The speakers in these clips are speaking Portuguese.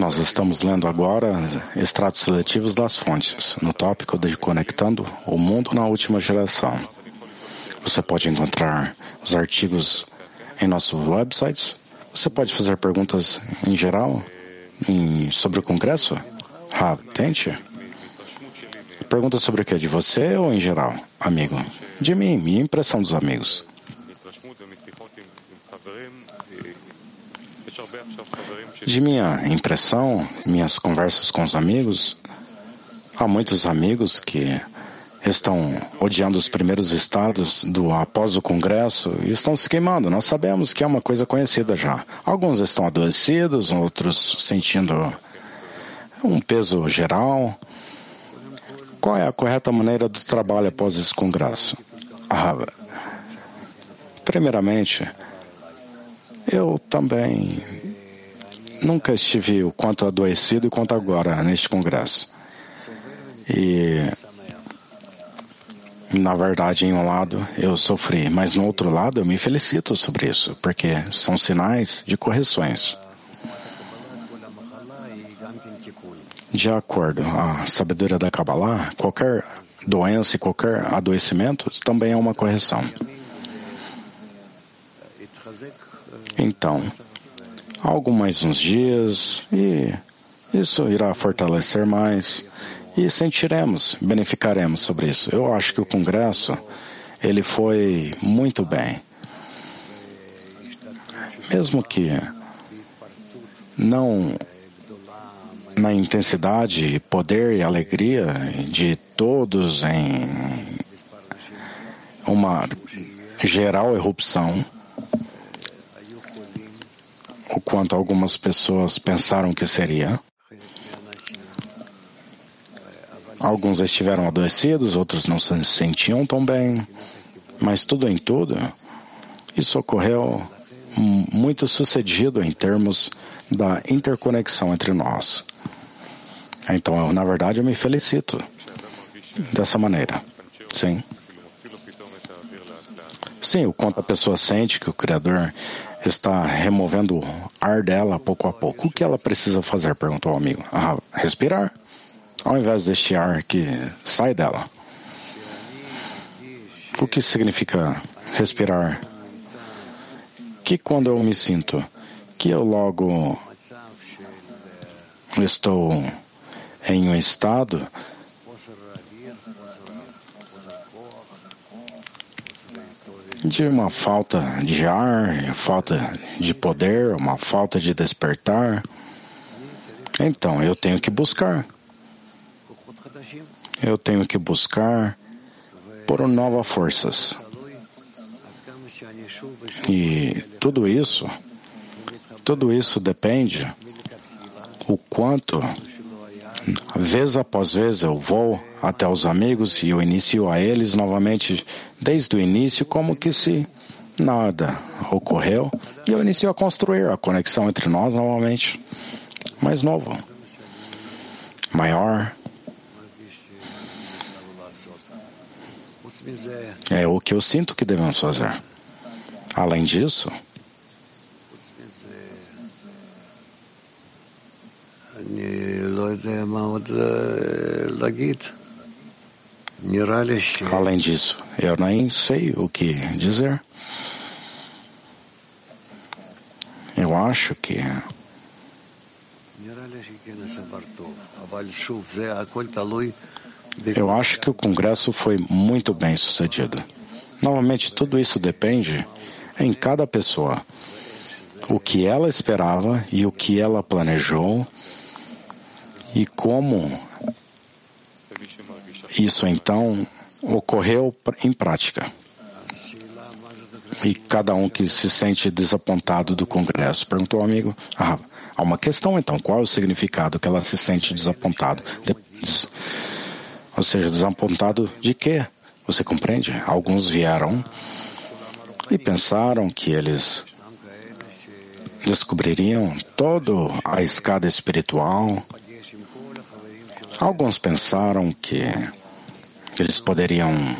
Nós estamos lendo agora extratos seletivos das fontes, no tópico de Conectando o Mundo na Última Geração. Você pode encontrar os artigos em nossos websites. Você pode fazer perguntas em geral em, sobre o Congresso? Ah, tente. Pergunta sobre o que? De você ou em geral, amigo? De mim, minha impressão dos amigos. De minha impressão, minhas conversas com os amigos, há muitos amigos que estão odiando os primeiros estados do após o Congresso e estão se queimando. Nós sabemos que é uma coisa conhecida já. Alguns estão adoecidos, outros sentindo um peso geral. Qual é a correta maneira do trabalho após esse Congresso? Ah, primeiramente, eu também nunca estive o quanto adoecido e quanto agora neste Congresso. E na verdade, em um lado eu sofri, mas no outro lado eu me felicito sobre isso, porque são sinais de correções. De acordo à sabedoria da Kabbalah, qualquer doença e qualquer adoecimento também é uma correção. Então, algo mais uns dias e isso irá fortalecer mais e sentiremos, beneficiaremos sobre isso. Eu acho que o Congresso, ele foi muito bem. Mesmo que não na intensidade, poder e alegria de todos em uma geral erupção, o quanto algumas pessoas pensaram que seria. Alguns estiveram adoecidos, outros não se sentiam tão bem, mas tudo em tudo, isso ocorreu muito sucedido em termos da interconexão entre nós. Então, eu, na verdade, eu me felicito dessa maneira. Sim. Sim, o quanto a pessoa sente que o Criador está removendo o ar dela pouco a pouco. O que ela precisa fazer? Perguntou o amigo. Ah, respirar ao invés deste ar que sai dela. O que significa respirar? Que quando eu me sinto que eu logo estou em um estado de uma falta de ar, falta de poder, uma falta de despertar. Então eu tenho que buscar eu tenho que buscar por novas forças. E tudo isso, tudo isso depende o quanto, vez após vez, eu vou até os amigos e eu inicio a eles novamente desde o início, como que se nada ocorreu, e eu inicio a construir a conexão entre nós novamente, mais novo, maior, É o que eu sinto que devemos fazer. Além disso, Além disso, eu nem sei o que dizer. Eu acho que eu acho que o Congresso foi muito bem sucedido. Novamente, tudo isso depende em cada pessoa. O que ela esperava e o que ela planejou e como isso então ocorreu em prática. E cada um que se sente desapontado do Congresso. Perguntou ao amigo, ah, há uma questão então, qual é o significado que ela se sente desapontado? Ou seja, desapontado de quê? Você compreende? Alguns vieram e pensaram que eles descobririam toda a escada espiritual. Alguns pensaram que eles poderiam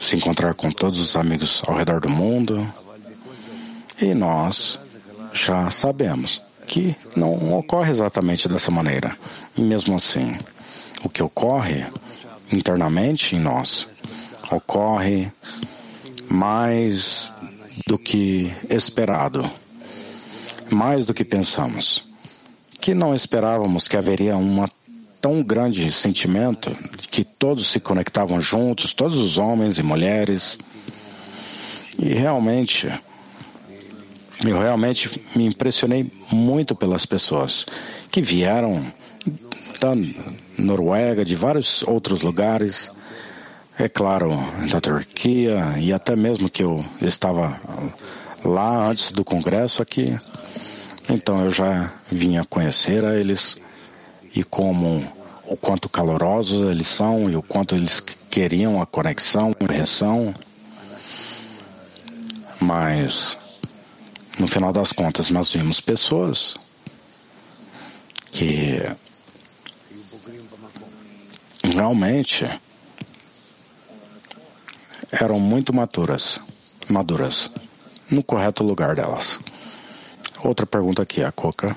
se encontrar com todos os amigos ao redor do mundo. E nós já sabemos que não ocorre exatamente dessa maneira. E mesmo assim, o que ocorre internamente em nós ocorre mais do que esperado, mais do que pensamos. Que não esperávamos que haveria uma tão grande sentimento que todos se conectavam juntos, todos os homens e mulheres. E realmente, eu realmente me impressionei muito pelas pessoas que vieram da Noruega, de vários outros lugares, é claro, da Turquia, e até mesmo que eu estava lá antes do congresso aqui, então eu já vinha conhecer a eles e como o quanto calorosos eles são e o quanto eles queriam a conexão, a correção. Mas no final das contas nós vimos pessoas que realmente eram muito maduras, maduras, no correto lugar delas. Outra pergunta aqui, a Coca.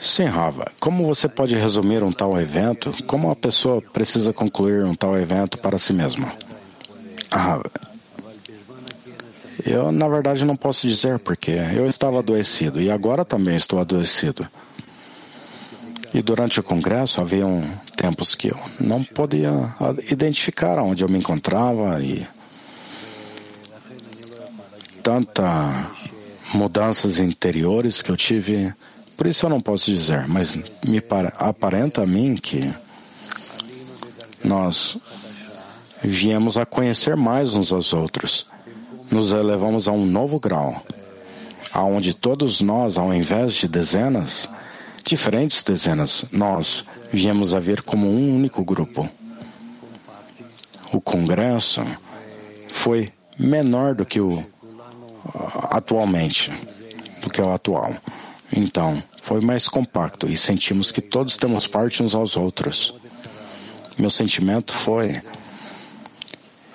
Sim, Rava. Como você pode resumir um tal evento? Como a pessoa precisa concluir um tal evento para si mesma? Ah, eu, na verdade, não posso dizer porque eu estava adoecido e agora também estou adoecido. E durante o congresso haviam tempos que eu não podia identificar onde eu me encontrava e tanta mudanças interiores que eu tive. Por isso eu não posso dizer, mas me aparenta a mim que nós viemos a conhecer mais uns aos outros. Nos elevamos a um novo grau, aonde todos nós, ao invés de dezenas, diferentes dezenas, nós viemos a ver como um único grupo. O congresso foi menor do que o atualmente, do que o atual. Então, foi mais compacto e sentimos que todos temos parte uns aos outros. Meu sentimento foi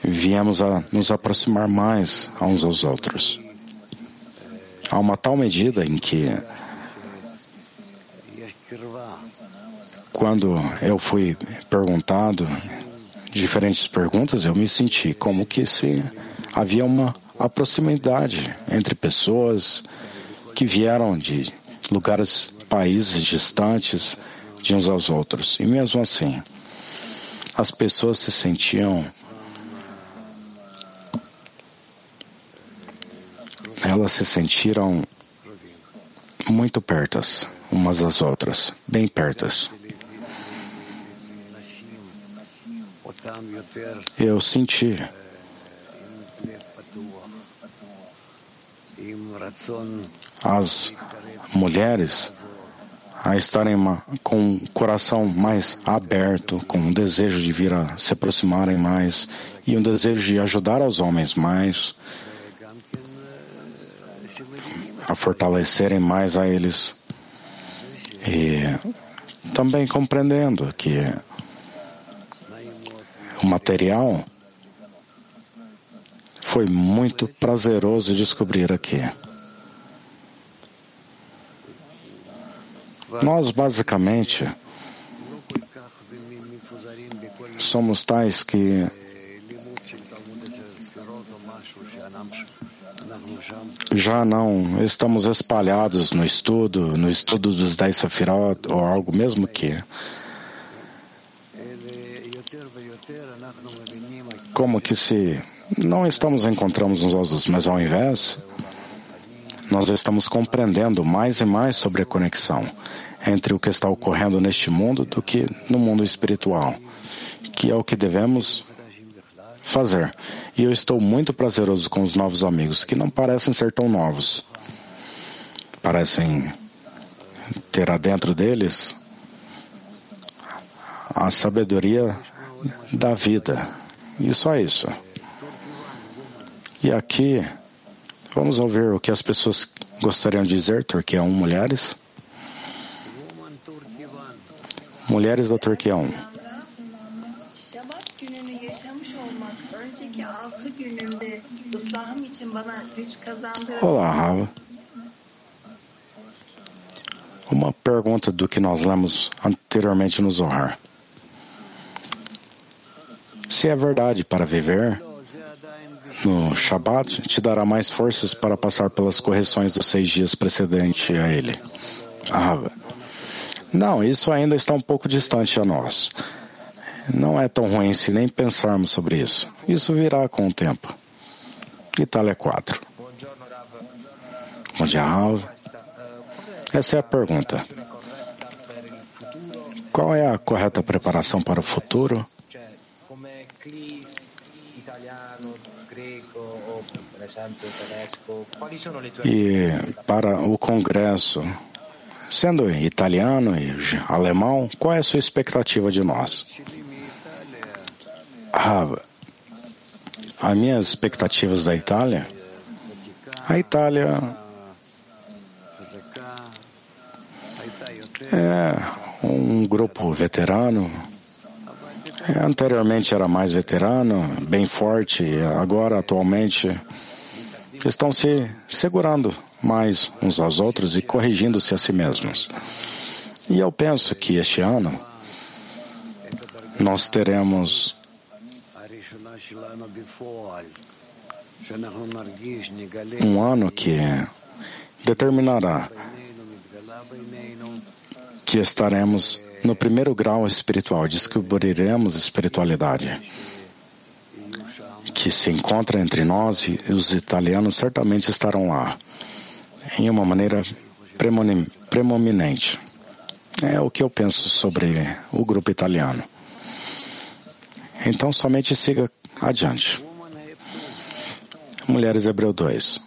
viemos a nos aproximar mais uns aos outros. Há uma tal medida em que quando eu fui perguntado diferentes perguntas, eu me senti como que se havia uma a proximidade entre pessoas que vieram de lugares, países distantes de uns aos outros. E mesmo assim, as pessoas se sentiam elas se sentiram muito pertas umas das outras, bem pertas. Eu senti as mulheres a estarem com o coração mais aberto, com um desejo de vir a se aproximarem mais e um desejo de ajudar os homens mais, a fortalecerem mais a eles. E também compreendendo que o material foi muito prazeroso descobrir aqui. Nós, basicamente, somos tais que já não estamos espalhados no estudo, no estudo dos Dez Sefirot, ou algo mesmo que como que se não estamos encontrando uns aos outros, mas ao invés, nós estamos compreendendo mais e mais sobre a conexão entre o que está ocorrendo neste mundo do que no mundo espiritual, que é o que devemos fazer. E eu estou muito prazeroso com os novos amigos, que não parecem ser tão novos. Parecem ter adentro deles a sabedoria da vida. E só isso. E aqui, vamos ouvir o que as pessoas gostariam de dizer, Turquia 1 Mulheres. Mulheres da Turquia 1. Olá, Rava. Uma pergunta do que nós lemos anteriormente no Zohar. Se é verdade para viver, no Shabat te dará mais forças para passar pelas correções dos seis dias precedentes a ele. Rava. Não, isso ainda está um pouco distante a nós. Não é tão ruim se nem pensarmos sobre isso. Isso virá com o tempo. Itália 4. Bom dia, Raul. Essa é a pergunta. Qual é a correta preparação para o futuro? E para o Congresso, sendo italiano e alemão, qual é a sua expectativa de nós? Ah, as minhas expectativas da Itália, a Itália é um grupo veterano. É, anteriormente era mais veterano, bem forte, agora atualmente estão se segurando mais uns aos outros e corrigindo-se a si mesmos. E eu penso que este ano nós teremos um ano que determinará que estaremos no primeiro grau espiritual, descobriremos espiritualidade que se encontra entre nós e os italianos certamente estarão lá em uma maneira premominente. É o que eu penso sobre o grupo italiano. Então somente siga adiante. Mulheres Hebreu 2.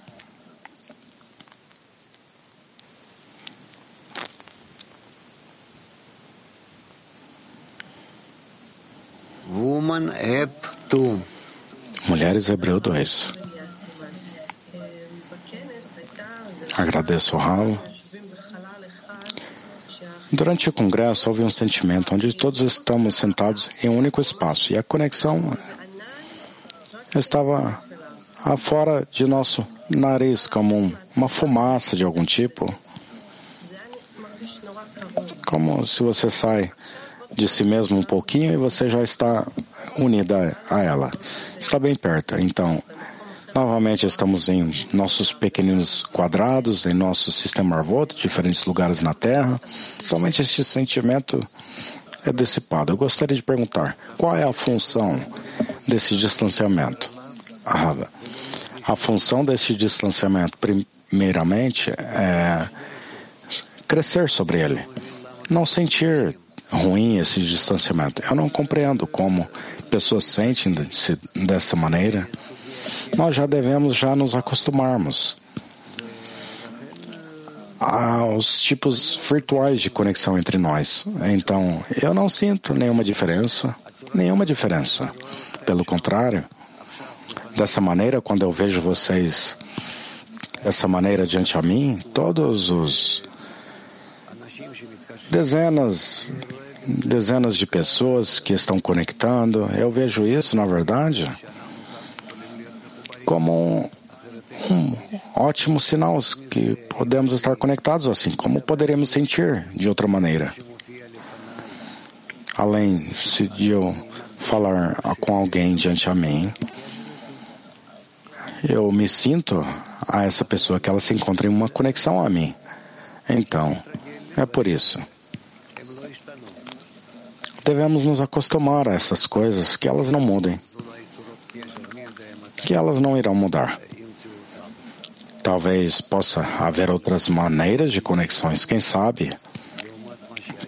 Mulheres Hebreu 2. Agradeço, Raul. Durante o congresso houve um sentimento onde todos estamos sentados em um único espaço e a conexão estava fora de nosso nariz como um, uma fumaça de algum tipo. Como se você sai de si mesmo um pouquinho e você já está unida a ela. Está bem perto. Então, novamente estamos em nossos pequeninos quadrados, em nosso sistema Arvoto, diferentes lugares na Terra. Somente este sentimento é dissipado. Eu gostaria de perguntar, qual é a função desse distanciamento? A, a função desse distanciamento, primeiramente, é crescer sobre ele. Não sentir ruim esse distanciamento. Eu não compreendo como pessoas sentem dessa maneira. Nós já devemos já nos acostumarmos aos tipos virtuais de conexão entre nós. Então, eu não sinto nenhuma diferença, nenhuma diferença. Pelo contrário, dessa maneira, quando eu vejo vocês dessa maneira diante a mim, todos os dezenas, dezenas de pessoas que estão conectando. Eu vejo isso, na verdade, como um, um ótimo sinal que podemos estar conectados assim. Como poderíamos sentir de outra maneira? Além de eu falar com alguém diante a mim, eu me sinto a essa pessoa que ela se encontra em uma conexão a mim. Então, é por isso devemos nos acostumar a essas coisas, que elas não mudem, que elas não irão mudar. Talvez possa haver outras maneiras de conexões, quem sabe,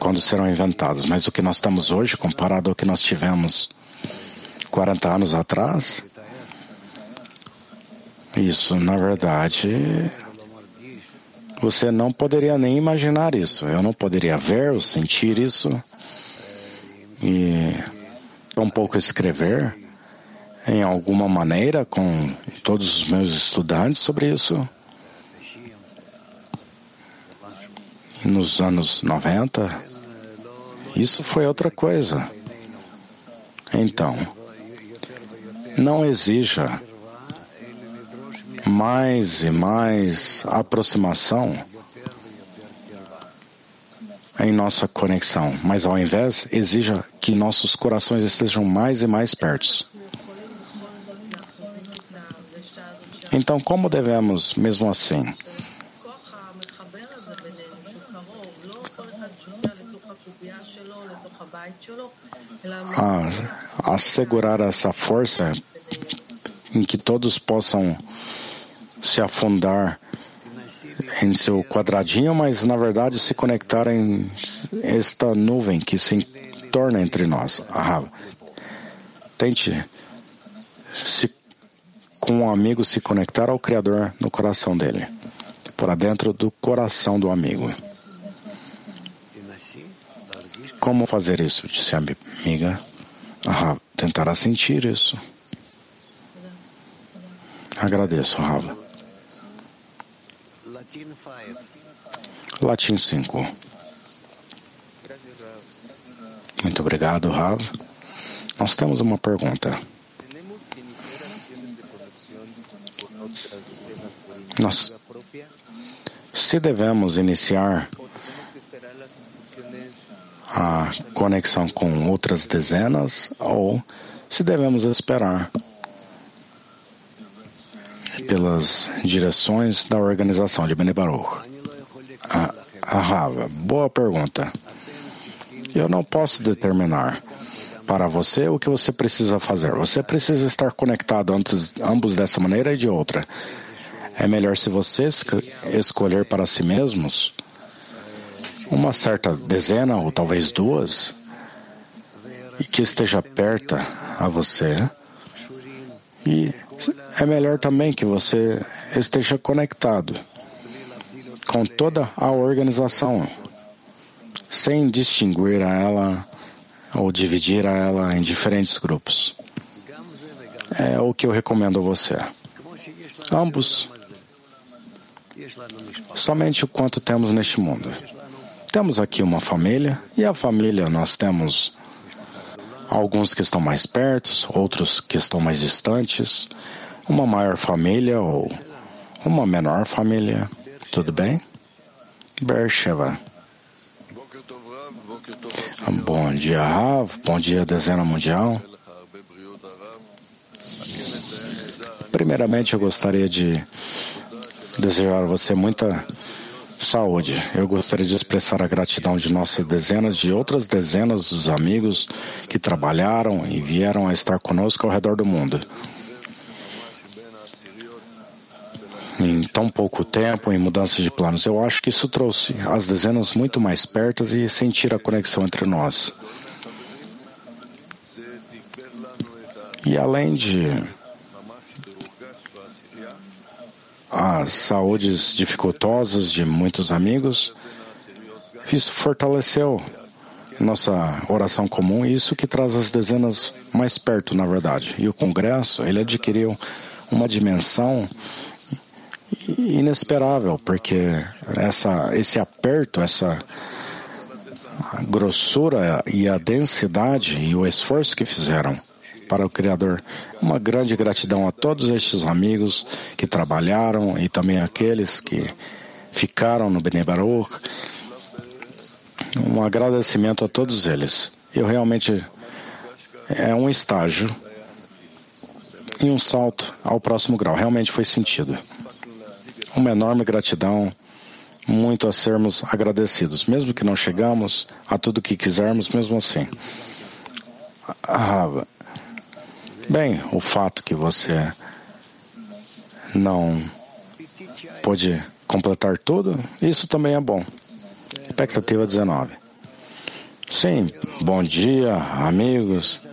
quando serão inventadas, mas o que nós estamos hoje, comparado ao que nós tivemos 40 anos atrás, isso, na verdade, você não poderia nem imaginar isso. Eu não poderia ver ou sentir isso e tampouco escrever em alguma maneira com todos os meus estudantes sobre isso. Nos anos 90, Isso foi outra coisa. Então, não exija mais e mais aproximação em nossa conexão, mas ao invés, exija que nossos corações estejam mais e mais perto. Então, como devemos, mesmo assim, a, assegurar essa força em que todos possam se afundar em seu quadradinho, mas na verdade se conectar em esta nuvem que se torna entre nós. Ah, tente se, com um amigo se conectar ao Criador no coração dele, por dentro do coração do amigo. Como fazer isso? Disse a amiga. Ah, tentará sentir isso. Agradeço, Rava. Latim 5. Muito obrigado, Rav. Nós temos uma pergunta. Nós, se devemos iniciar a conexão com outras dezenas ou se devemos esperar pelas direções da organização de Bene Baruch. A, Rava, boa pergunta. Eu não posso determinar para você o que você precisa fazer. Você precisa estar conectado antes, ambos dessa maneira e de outra. É melhor se você escolher para si mesmos uma certa dezena ou talvez duas e que esteja perto a você e é melhor também que você esteja conectado com toda a organização, sem distinguir a ela ou dividir a ela em diferentes grupos. É o que eu recomendo a você. Ambos. Somente o quanto temos neste mundo. Temos aqui uma família, e a família nós temos alguns que estão mais perto, outros que estão mais distantes, uma maior família ou uma menor família. Tudo bem? Bersheva. Bom dia, Rav. Bom dia, Dezena Mundial. Primeiramente, eu gostaria de desejar a você muita saúde. Eu gostaria de expressar a gratidão de nossas dezenas, de outras dezenas dos amigos que trabalharam e vieram a estar conosco ao redor do mundo. em tão pouco tempo, em mudança de planos. Eu acho que isso trouxe as dezenas muito mais perto e sentir a conexão entre nós. E além de as saúdes dificultosas de muitos amigos, isso fortaleceu nossa oração comum e isso que traz as dezenas mais perto, na verdade. E o Congresso, ele adquiriu uma dimensão inesperável, porque essa, esse aperto, essa grossura e a densidade e o esforço que fizeram para o Criador. Uma grande gratidão a todos estes amigos que trabalharam e também aqueles que ficaram no Bnei Baruch. Um agradecimento a todos eles. Eu realmente é um estágio e um salto ao próximo grau. Realmente foi sentido uma enorme gratidão, muito a sermos agradecidos, mesmo que não chegamos a tudo que quisermos, mesmo assim. Ah, bem, o fato que você não pôde completar tudo, isso também é bom. Expectativa 19. Sim, bom dia, amigos.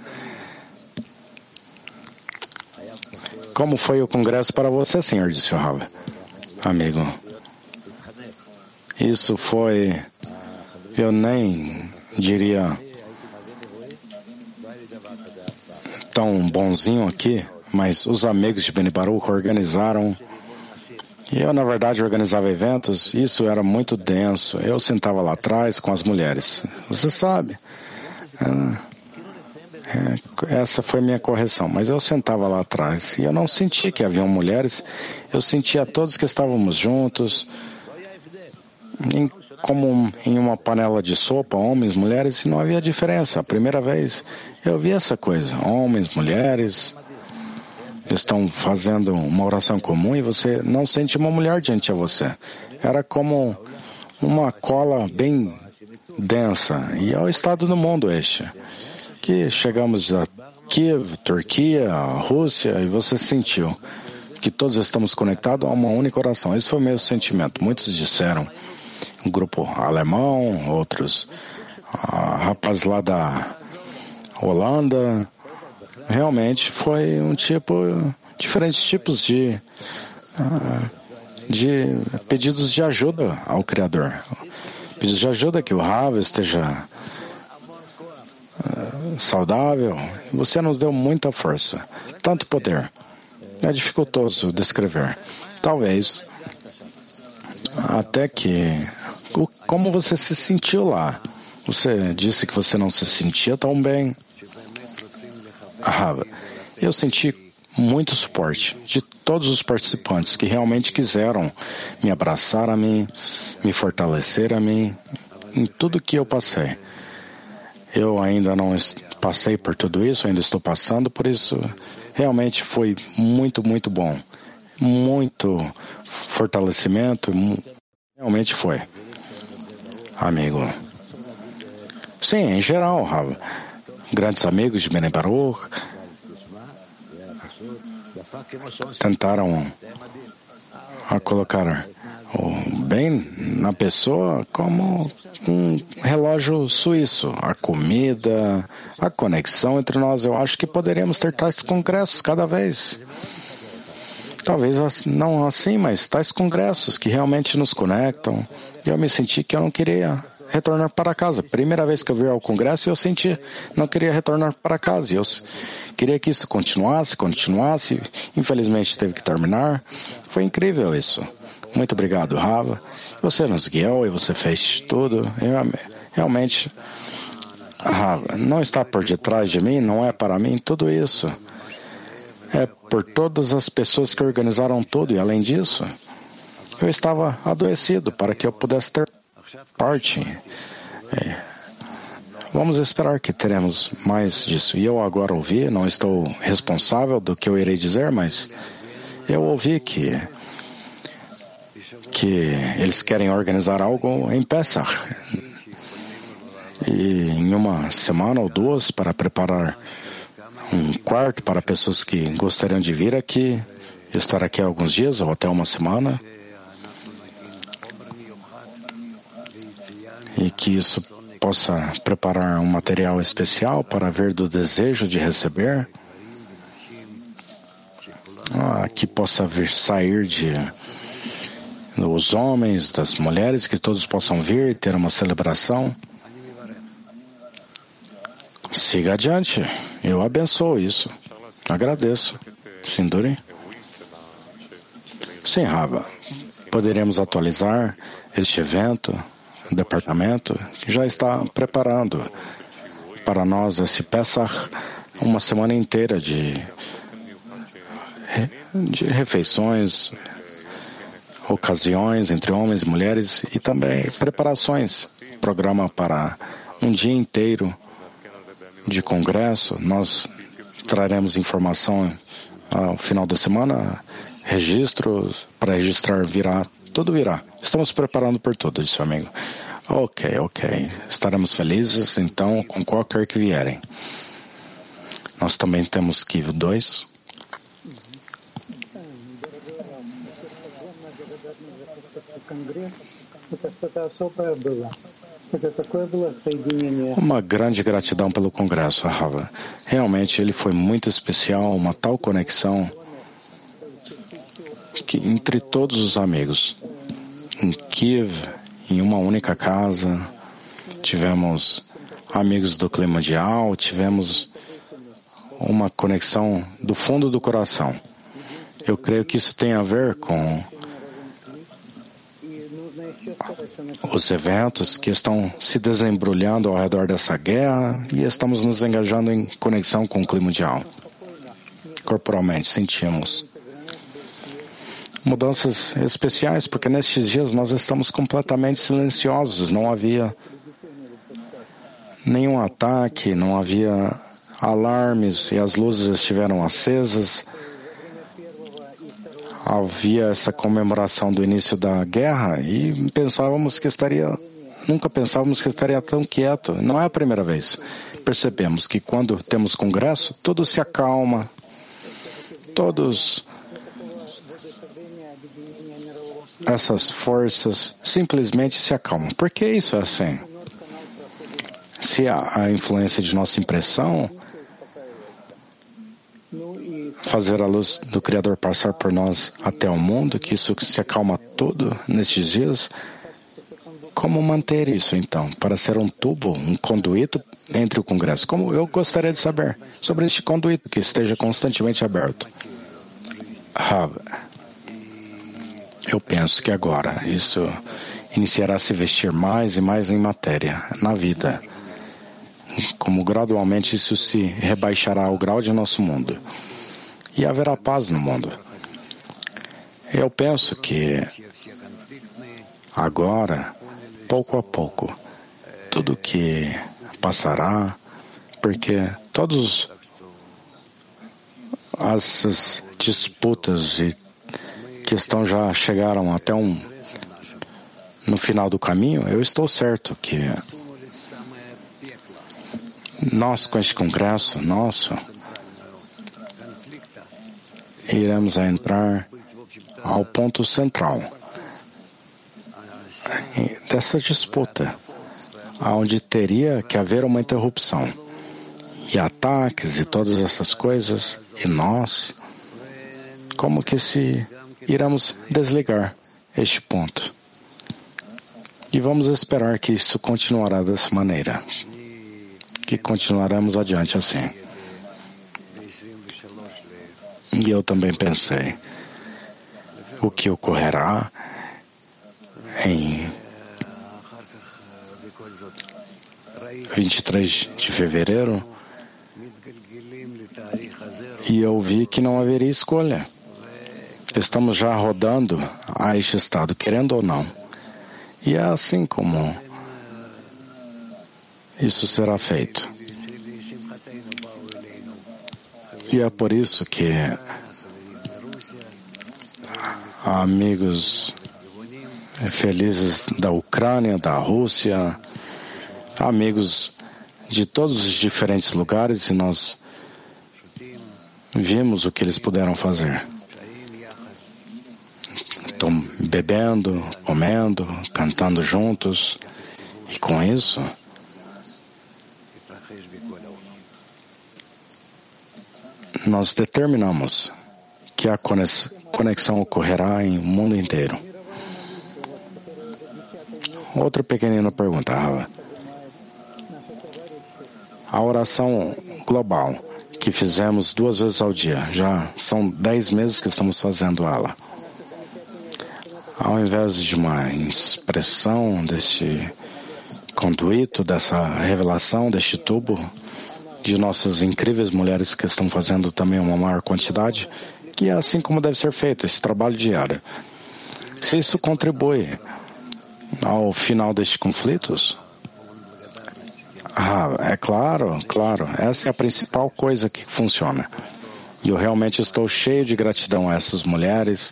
Como foi o congresso para você, senhor? Disse o Rava amigo. Isso foi, eu nem diria tão bonzinho aqui, mas os amigos de Beni Baruch organizaram Eu, na verdade, organizava eventos, isso era muito denso. Eu sentava lá atrás com as mulheres. Você sabe. É, essa foi minha correção. Mas eu sentava lá atrás e eu não senti que haviam mulheres. Eu sentia todos que estávamos juntos, em, como em uma panela de sopa, homens, mulheres, e não havia diferença. A primeira vez eu vi essa coisa. Homens, mulheres estão fazendo uma oração comum e você não sente uma mulher diante de você. Era como uma cola bem densa. E é o estado do mundo este. Que chegamos a Kiev, Turquia, Rússia, e você sentiu que todos estamos conectados a uma única oração. Esse foi o meu sentimento. Muitos disseram, um grupo alemão, outros ah, rapaz lá da Holanda. Realmente foi um tipo, diferentes tipos de, ah, de pedidos de ajuda ao Criador. Pedidos de ajuda que o Rava esteja ah, saudável. Você nos deu muita força, tanto poder. É dificultoso descrever. Talvez até que como você se sentiu lá? Você disse que você não se sentia tão bem. Ah, eu senti muito suporte de todos os participantes que realmente quiseram me abraçar a mim, me fortalecer a mim, em tudo que eu passei. Eu ainda não passei por tudo isso, ainda estou passando, por isso realmente foi muito, muito bom. Muito fortalecimento, realmente foi amigo. Sim, em geral, Rav. Grandes amigos de Bene Baruch tentaram a colocar o bem na pessoa como um relógio suíço. A comida, a conexão entre nós. Eu acho que poderíamos ter tais congressos cada vez. Talvez não assim, mas tais congressos que realmente nos conectam. Eu me senti que eu não queria retornar para casa. Primeira vez que eu vi ao congresso, eu senti não queria retornar para casa. Eu queria que isso continuasse, continuasse. Infelizmente teve que terminar. Foi incrível isso. Muito obrigado, Rava. Você nos guiou e você fez tudo. Eu, realmente, Rava, não está por detrás de mim, não é para mim tudo isso é por todas as pessoas que organizaram tudo e além disso, eu estava adoecido para que eu pudesse ter parte. É, vamos esperar que teremos mais disso. E eu agora ouvi, não estou responsável do que eu irei dizer, mas eu ouvi que que eles querem organizar algo em Pesach. E em uma semana ou duas para preparar um quarto para pessoas que gostariam de vir aqui, estar aqui alguns dias ou até uma semana. E que isso possa preparar um material especial para ver do desejo de receber. Ah, que possa vir sair de dos homens, das mulheres, que todos possam vir ter uma celebração. Siga adiante. Eu abençoo isso. Agradeço. Sinduri? Sim, Rava. Poderemos atualizar este evento, o departamento, que já está preparando para nós esse Pesach, uma semana inteira de, de refeições, ocasiões entre homens e mulheres e também preparações, programa para um dia inteiro de congresso, nós traremos informação ao final da semana, registros, para registrar virá, tudo virá. Estamos preparando por tudo, disse o amigo. Ok, ok. Estaremos felizes, então, com qualquer que vierem. Nós também temos Kiv 2. Uma grande gratidão pelo Congresso, Rava. Realmente ele foi muito especial, uma tal conexão que entre todos os amigos. Em Kiev, em uma única casa, tivemos amigos do clima mundial, tivemos uma conexão do fundo do coração. Eu creio que isso tem a ver com os eventos que estão se desembrulhando ao redor dessa guerra e estamos nos engajando em conexão com o clima mundial. Corporalmente, sentimos mudanças especiais, porque nestes dias nós estamos completamente silenciosos, não havia nenhum ataque, não havia alarmes e as luzes estiveram acesas havia essa comemoração do início da guerra e pensávamos que estaria, nunca pensávamos que estaria tão quieto. Não é a primeira vez. Percebemos que quando temos congresso, tudo se acalma, todos essas forças simplesmente se acalmam. Por que isso é assim? Se a, a influência de nossa impressão fazer a luz do Criador passar por nós até o mundo, que isso se acalma todo nestes dias. Como manter isso, então, para ser um tubo, um conduíto entre o Congresso? Como eu gostaria de saber sobre este conduíto que esteja constantemente aberto. eu penso que agora isso iniciará a se vestir mais e mais em matéria, na vida. Como gradualmente isso se rebaixará ao grau de nosso mundo e haverá paz no mundo. Eu penso que agora, pouco a pouco, tudo que passará, porque todos essas disputas e questão já chegaram até um no final do caminho, eu estou certo que nós com este congresso nosso iremos entrar ao ponto central dessa disputa, onde teria que haver uma interrupção e ataques e todas essas coisas, e nós, como que se iremos desligar este ponto. E vamos esperar que isso continuará dessa maneira, que continuaremos adiante assim. E eu também pensei o que ocorrerá em 23 de fevereiro e eu vi que não haveria escolha. Estamos já rodando a este estado, querendo ou não. E é assim como isso será feito. E é por isso que amigos felizes da Ucrânia, da Rússia, amigos de todos os diferentes lugares e nós vimos o que eles puderam fazer. Estão bebendo, comendo, cantando juntos e com isso nós determinamos que a conexão ocorrerá em mundo inteiro. Outra pequenina pergunta, Rafa. A oração global que fizemos duas vezes ao dia, já são dez meses que estamos fazendo ela. Ao invés de uma expressão deste conduíto, dessa revelação, deste tubo, de nossas incríveis mulheres que estão fazendo também uma maior quantidade, que é assim como deve ser feito esse trabalho diário. Se isso contribui ao final destes conflitos, ah, é claro, claro, essa é a principal coisa que funciona. E eu realmente estou cheio de gratidão a essas mulheres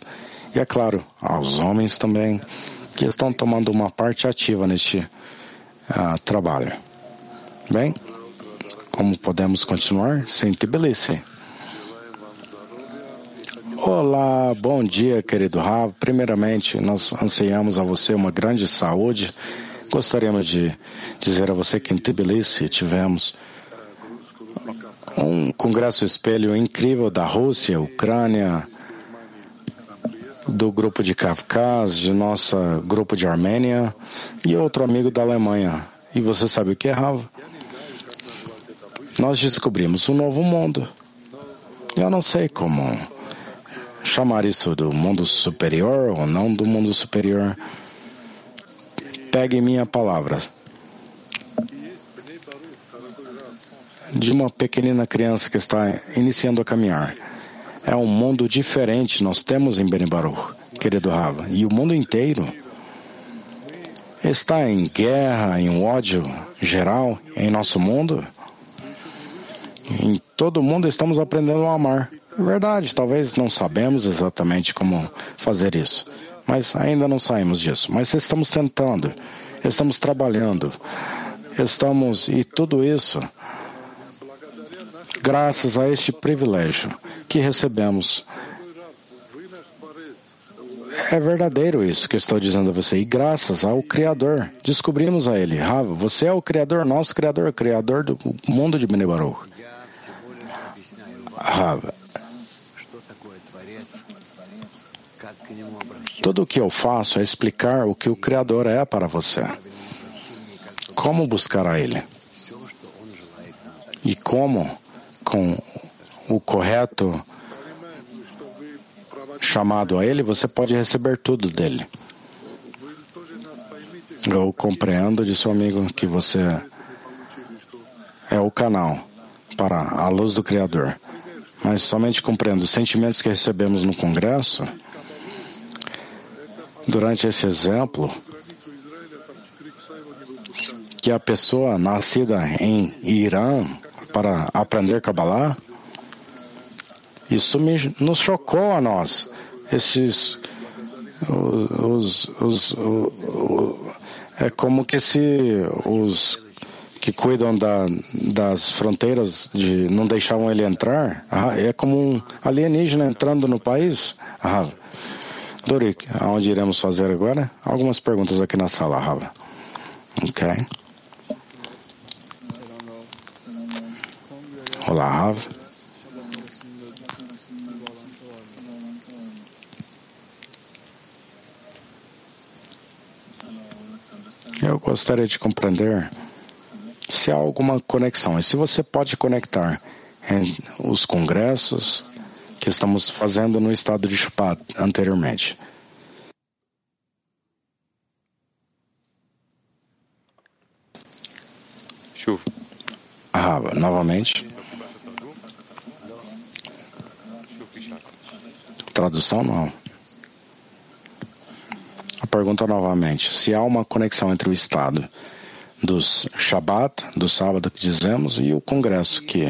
e, é claro, aos homens também, que estão tomando uma parte ativa neste uh, trabalho. Bem? Como podemos continuar? Sem Tbilisi. Olá, bom dia, querido Rav. Primeiramente, nós anseiamos a você uma grande saúde. Gostaríamos de dizer a você que em Tbilisi tivemos um congresso espelho incrível da Rússia, Ucrânia, do grupo de Kafkaz, de nosso grupo de Armênia e outro amigo da Alemanha. E você sabe o que é, Rav? Nós descobrimos um novo mundo. Eu não sei como chamar isso do mundo superior ou não do mundo superior. Pegue minha palavra. De uma pequenina criança que está iniciando a caminhar. É um mundo diferente nós temos em Beni Baruch, querido Rava. E o mundo inteiro está em guerra, em ódio geral em nosso mundo. Em todo mundo estamos aprendendo a amar. É verdade, talvez não sabemos exatamente como fazer isso, mas ainda não saímos disso. Mas estamos tentando, estamos trabalhando, estamos e tudo isso graças a este privilégio que recebemos. É verdadeiro isso que estou dizendo a você. E graças ao Criador, descobrimos a Ele. Rava, você é o Criador, nosso Criador, Criador do mundo de Benebaru. Rava, tudo o que eu faço é explicar o que o Criador é para você. Como buscar a Ele. E como com o correto chamado a Ele, você pode receber tudo dele. Eu compreendo de seu amigo que você é o canal para a luz do Criador. Mas somente compreendo os sentimentos que recebemos no Congresso. Durante esse exemplo, que a pessoa nascida em Irã para aprender Kabbalah, isso me, nos chocou a nós. Esses, os, os, os, é como que se os que cuidam da, das fronteiras de não deixavam ele entrar, ah, é como um alienígena entrando no país. Ah, Dorik, aonde iremos fazer agora? Algumas perguntas aqui na sala, Rava. Ok. Olá, Rav. Eu gostaria de compreender se há alguma conexão e se você pode conectar os congressos que estamos fazendo no estado de Shabbat anteriormente. Chuva. Ah, novamente. Tradução não. A pergunta novamente: se há uma conexão entre o estado dos Shabat, do sábado que dizemos, e o congresso que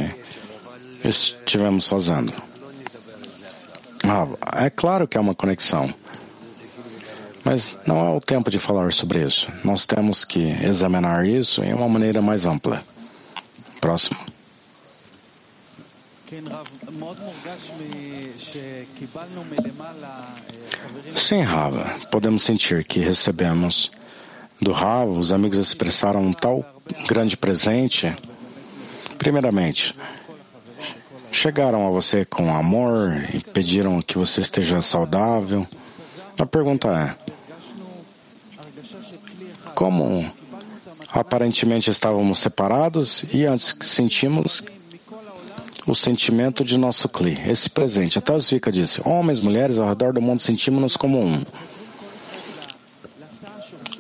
estivemos fazendo. Ah, é claro que há uma conexão. Mas não é o tempo de falar sobre isso. Nós temos que examinar isso em uma maneira mais ampla. Próximo. Sim, Rava, podemos sentir que recebemos do Rava, os amigos expressaram um tal grande presente. Primeiramente, chegaram a você com amor e pediram que você esteja saudável. A pergunta é: como aparentemente estávamos separados e antes sentimos o sentimento de nosso Kli, esse presente. Até os Vika disse, homens, mulheres ao redor do mundo sentimos-nos como um.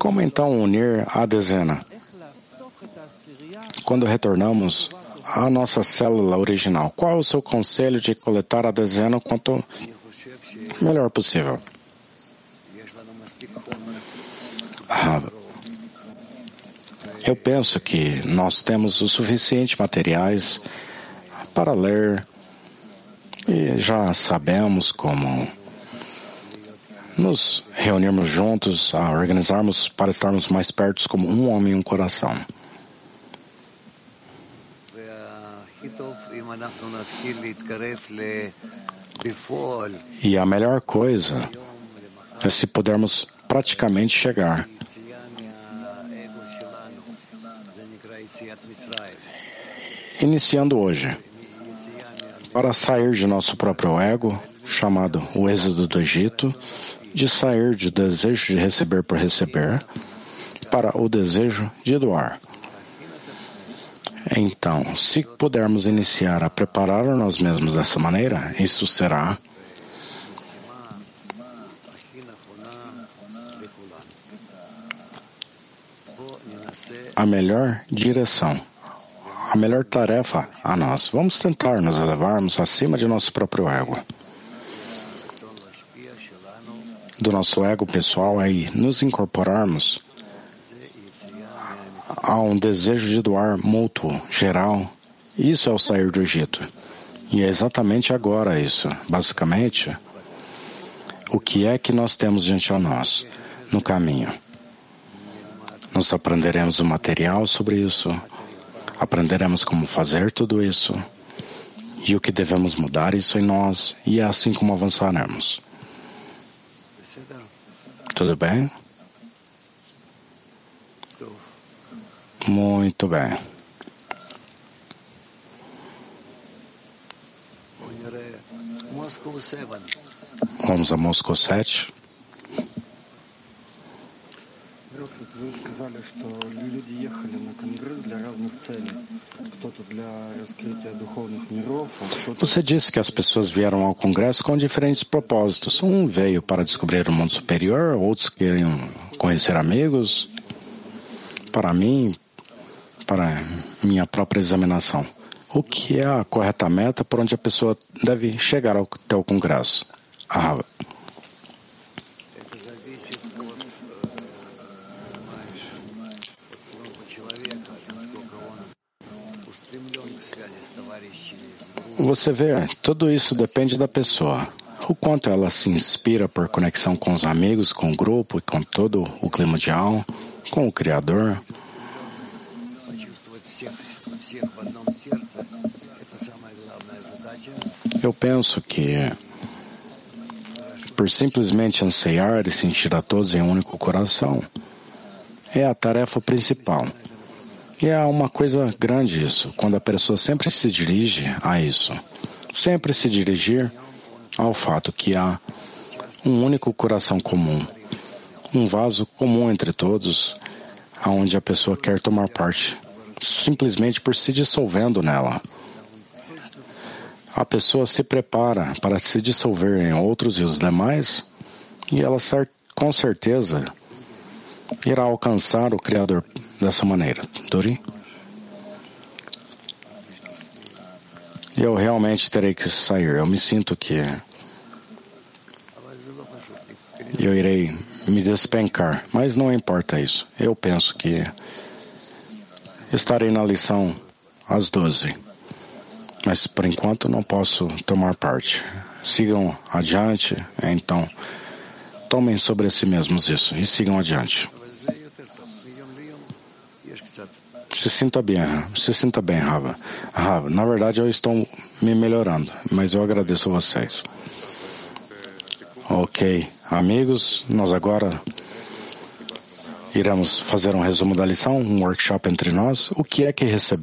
Como então unir a dezena? Quando retornamos à nossa célula original, qual o seu conselho de coletar a dezena quanto melhor possível? Ah, eu penso que nós temos o suficiente materiais para ler e já sabemos como nos reunirmos juntos, a organizarmos para estarmos mais perto como um homem e um coração. E a melhor coisa é se pudermos praticamente chegar iniciando hoje para sair de nosso próprio ego, chamado o êxodo do Egito, de sair de desejo de receber por receber, para o desejo de doar. Então, se pudermos iniciar a preparar nós mesmos dessa maneira, isso será a melhor direção, a melhor tarefa a nós. Vamos tentar nos elevarmos acima de nosso próprio ego. Do nosso ego pessoal aí, nos incorporarmos a um desejo de doar mútuo, geral. Isso é o sair do Egito. E é exatamente agora isso. Basicamente, o que é que nós temos diante de nós no caminho? Nós aprenderemos o material sobre isso, aprenderemos como fazer tudo isso e o que devemos mudar isso em nós e é assim como avançaremos. Tudo bem? Muito bem. Vamos a Moscou 7. люди ехали на Конгресс для разных целей. Кто-то для раскрытия духовных миров, а кто-то... Você disse que as pessoas vieram ao Congresso com diferentes propósitos. Um veio para descobrir o mundo superior, outros queriam conhecer amigos. Para mim, para minha própria examinação. O que é a correta meta por onde a pessoa deve chegar ao, até o Congresso? Ah, Você vê, tudo isso depende da pessoa. O quanto ela se inspira por conexão com os amigos, com o grupo, e com todo o clima de alma, com o Criador. Eu penso que por simplesmente anseiar e sentir a todos em um único coração é a tarefa principal. E é uma coisa grande isso, quando a pessoa sempre se dirige a isso. Sempre se dirigir ao fato que há um único coração comum, um vaso comum entre todos, aonde a pessoa quer tomar parte, simplesmente por se dissolvendo nela. A pessoa se prepara para se dissolver em outros e os demais, e ela com certeza irá alcançar o Criador dessa maneira. Dori? Eu realmente terei que sair. Eu me sinto que eu irei me despencar, mas não importa isso. Eu penso que estarei na lição às 12. Mas por enquanto não posso tomar parte. Sigam adiante, então tomem sobre si mesmos isso e sigam adiante. Se sinta bem, se sinta bem, Rava. Rava, na verdade eu estou me melhorando, mas eu agradeço a vocês. Ok, amigos, nós agora iremos fazer um resumo da lição, um workshop entre nós. O que é que recebemos?